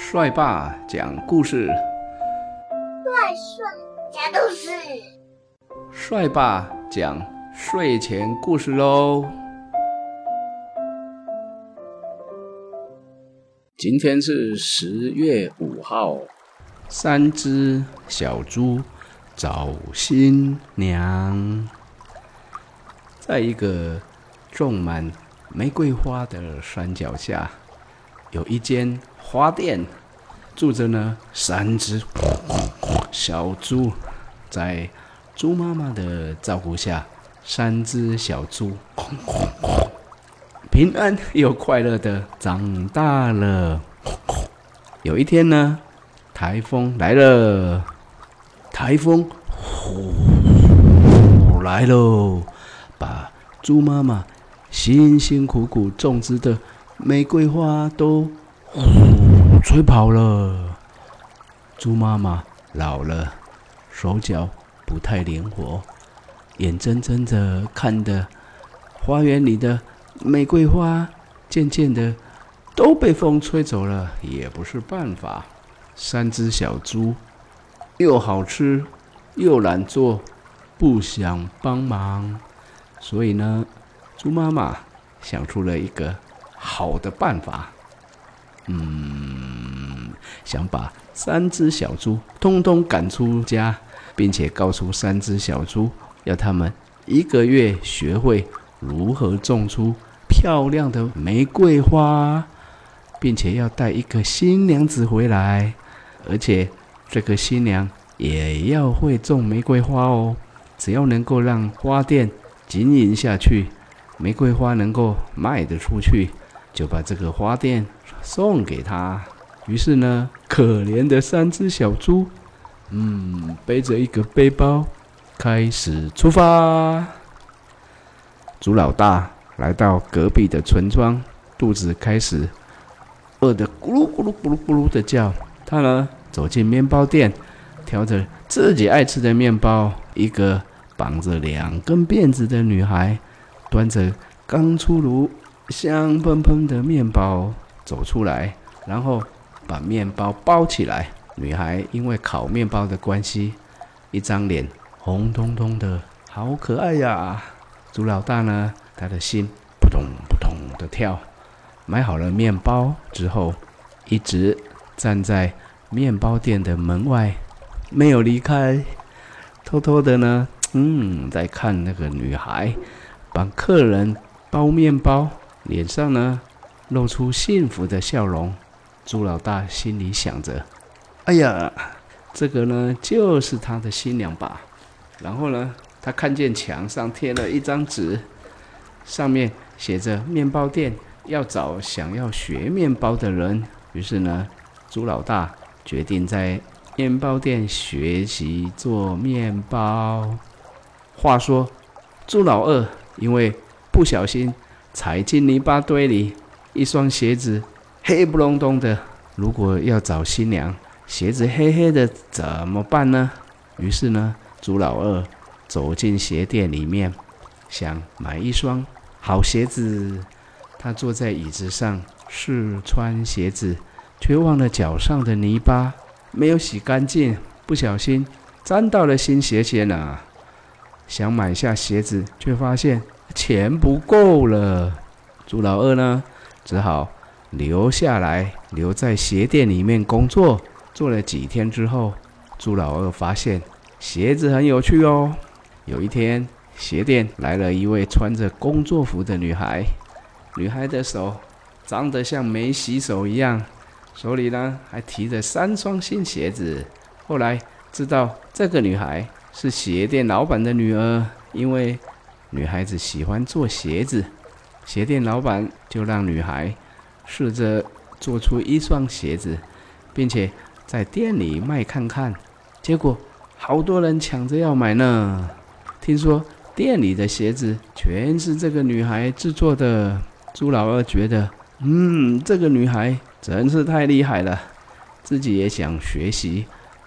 帅爸讲故事，帅帅讲故事，帅爸讲睡前故事喽。今天是十月五号，三只小猪找新娘，在一个种满玫瑰花的山脚下，有一间花店，住着呢三只小猪，在猪妈妈的照顾下，三只小猪平安又快乐的长大了。有一天呢，台风来了，台风呼来喽，把猪妈妈辛辛苦苦种植的玫瑰花都吹跑了。猪妈妈老了，手脚不太灵活，眼睁睁的看着花园里的玫瑰花渐渐的都被风吹走了，也不是办法。三只小猪又好吃又懒做，不想帮忙，所以呢，猪妈妈想出了一个好的办法。嗯，想把三只小猪通通赶出家，并且告诉三只小猪，要他们一个月学会如何种出漂亮的玫瑰花，并且要带一个新娘子回来，而且这个新娘也要会种玫瑰花哦。只要能够让花店经营下去，玫瑰花能够卖得出去，就把这个花店送给他。于是呢，可怜的三只小猪，嗯，背着一个背包，开始出发。猪老大来到隔壁的村庄，肚子开始饿得咕噜咕噜咕噜咕噜的叫。他呢，走进面包店，挑着自己爱吃的面包。一个绑着两根辫子的女孩，端着刚出炉、香喷喷的面包走出来，然后把面包包起来。女孩因为烤面包的关系，一张脸红彤彤的，好可爱呀！猪老大呢，他的心扑通扑通的跳。买好了面包之后，一直站在面包店的门外，没有离开，偷偷的呢。嗯，在看那个女孩帮客人包面包，脸上呢露出幸福的笑容。猪老大心里想着：“哎呀，这个呢就是他的新娘吧。”然后呢，他看见墙上贴了一张纸，上面写着“面包店要找想要学面包的人”。于是呢，朱老大决定在面包店学习做面包。话说，朱老二因为不小心踩进泥巴堆里，一双鞋子黑不隆咚的。如果要找新娘，鞋子黑黑的怎么办呢？于是呢，猪老二走进鞋店里面，想买一双好鞋子。他坐在椅子上试穿鞋子，却忘了脚上的泥巴没有洗干净，不小心沾到了新鞋鞋呢。想买下鞋子，却发现钱不够了。猪老二呢，只好留下来，留在鞋店里面工作。做了几天之后，朱老二发现鞋子很有趣哦。有一天，鞋店来了一位穿着工作服的女孩，女孩的手脏得像没洗手一样，手里呢还提着三双新鞋子。后来知道这个女孩。是鞋店老板的女儿，因为女孩子喜欢做鞋子，鞋店老板就让女孩试着做出一双鞋子，并且在店里卖看看。结果好多人抢着要买呢。听说店里的鞋子全是这个女孩制作的。朱老二觉得，嗯，这个女孩真是太厉害了，自己也想学习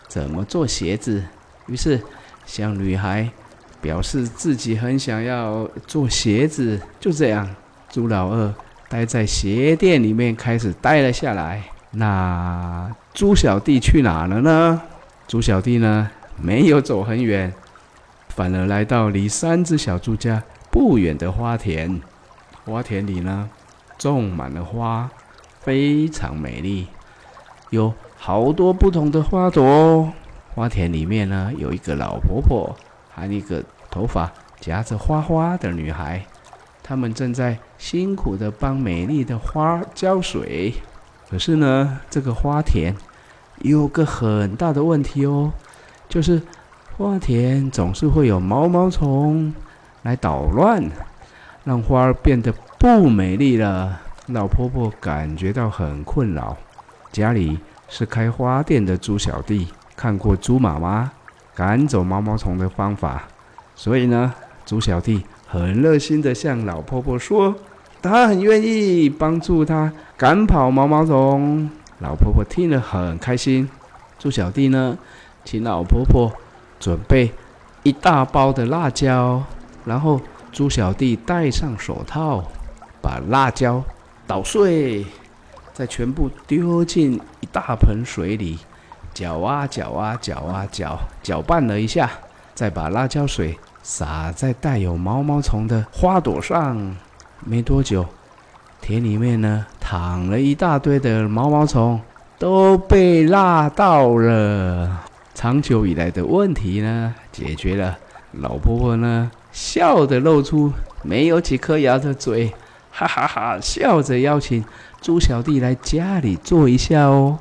怎么做鞋子，于是。向女孩表示自己很想要做鞋子，就这样，朱老二待在鞋店里面开始待了下来。那猪小弟去哪了呢？猪小弟呢，没有走很远，反而来到离三只小猪家不远的花田。花田里呢，种满了花，非常美丽，有好多不同的花朵。花田里面呢，有一个老婆婆，还有一个头发夹着花花的女孩，他们正在辛苦的帮美丽的花浇水。可是呢，这个花田有个很大的问题哦，就是花田总是会有毛毛虫来捣乱，让花儿变得不美丽了。老婆婆感觉到很困扰。家里是开花店的猪小弟，看过猪妈妈赶走毛毛虫的方法，所以呢，猪小弟很热心的向老婆婆说。他很愿意帮助他赶跑毛毛虫。老婆婆听了很开心。猪小弟呢，请老婆婆准备一大包的辣椒，然后猪小弟戴上手套，把辣椒捣碎，再全部丢进一大盆水里，搅啊搅啊搅啊搅，搅拌了一下，再把辣椒水洒在带有毛毛虫的花朵上。没多久，田里面呢躺了一大堆的毛毛虫，都被辣到了。长久以来的问题呢解决了。老婆婆呢笑着露出没有几颗牙的嘴，哈哈哈，笑着邀请猪小弟来家里坐一下哦。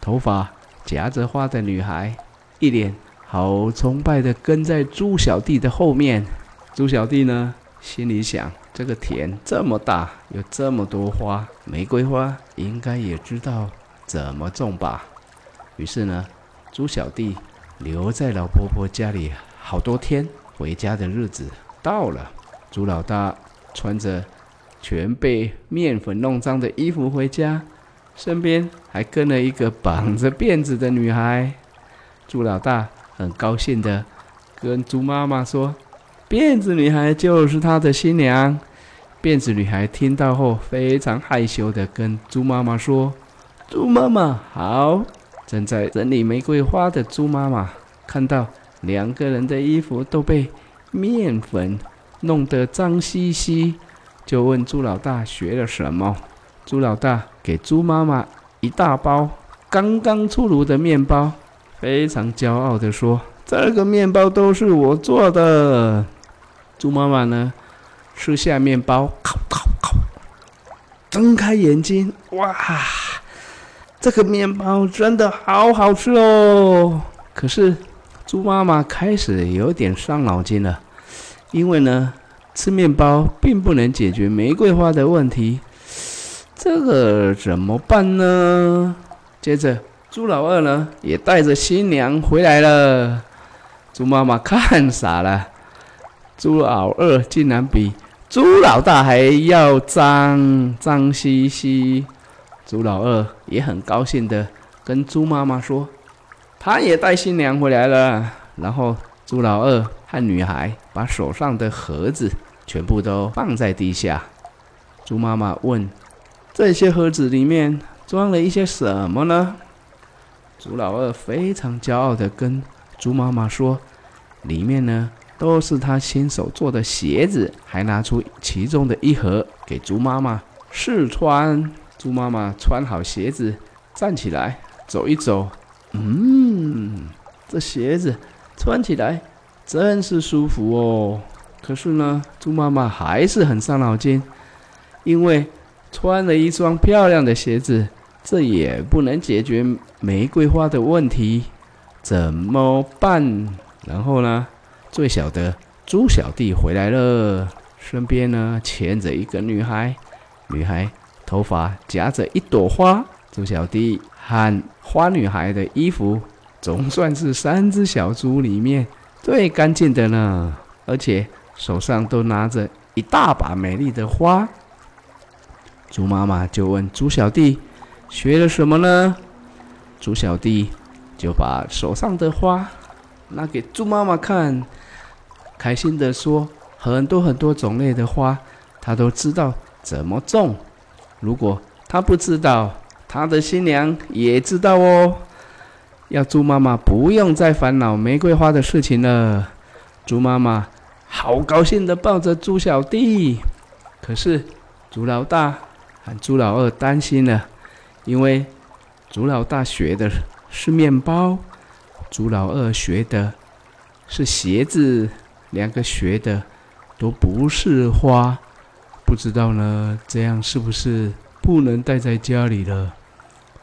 头发夹着花的女孩一脸好崇拜的跟在猪小弟的后面。猪小弟呢心里想。这个田这么大，有这么多花，玫瑰花应该也知道怎么种吧。于是呢，猪小弟留在老婆婆家里好多天，回家的日子到了。猪老大穿着全被面粉弄脏的衣服回家，身边还跟了一个绑着辫子的女孩。猪老大很高兴的跟猪妈妈说。辫子女孩就是他的新娘。辫子女孩听到后，非常害羞的跟猪妈妈说：“猪妈妈好。”正在整理玫瑰花的猪妈妈看到两个人的衣服都被面粉弄得脏兮兮，就问猪老大学了什么。猪老大给猪妈妈一大包刚刚出炉的面包，非常骄傲的说：“这个面包都是我做的。”猪妈妈呢，吃下面包，烤烤烤，睁开眼睛，哇，这个面包真的好好吃哦！可是，猪妈妈开始有点伤脑筋了，因为呢，吃面包并不能解决玫瑰花的问题，这个怎么办呢？接着，猪老二呢，也带着新娘回来了，猪妈妈看傻了。猪老二竟然比猪老大还要脏脏兮兮，猪老二也很高兴的跟猪妈妈说，他也带新娘回来了。然后猪老二和女孩把手上的盒子全部都放在地下。猪妈妈问：“这些盒子里面装了一些什么呢？”猪老二非常骄傲的跟猪妈妈说：“里面呢。”都是他亲手做的鞋子，还拿出其中的一盒给猪妈妈试穿。猪妈妈穿好鞋子，站起来走一走，嗯，这鞋子穿起来真是舒服哦。可是呢，猪妈妈还是很伤脑筋，因为穿了一双漂亮的鞋子，这也不能解决玫瑰花的问题，怎么办？然后呢？最小的猪小弟回来了，身边呢牵着一个女孩，女孩头发夹着一朵花。猪小弟和花女孩的衣服总算是三只小猪里面最干净的呢，而且手上都拿着一大把美丽的花。猪妈妈就问猪小弟学了什么呢？猪小弟就把手上的花拿给猪妈妈看。开心的说：“很多很多种类的花，他都知道怎么种。如果他不知道，他的新娘也知道哦，要猪妈妈不用再烦恼玫瑰花的事情了。猪妈妈好高兴的抱着猪小弟，可是猪老大和猪老二担心了，因为猪老大学的是面包，猪老二学的是鞋子，两个学的都不是花，不知道呢，这样是不是不能待在家里了？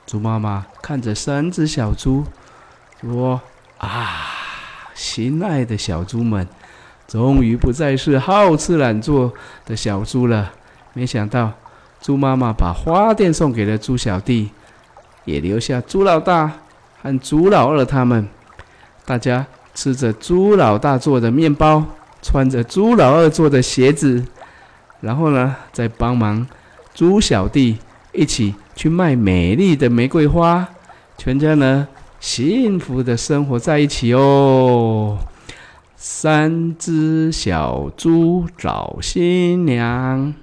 猪妈妈看着三只小猪，说：“啊，心爱的小猪们，终于不再是好吃懒做的小猪了。没想到，猪妈妈把花店送给了猪小弟，也留下猪老大和猪老二他们。大家吃着猪老大做的面包，穿着猪老二做的鞋子，然后呢，再帮忙猪小弟一起。”去卖美丽的玫瑰花，全家呢幸福的生活在一起哦。三只小猪找新娘。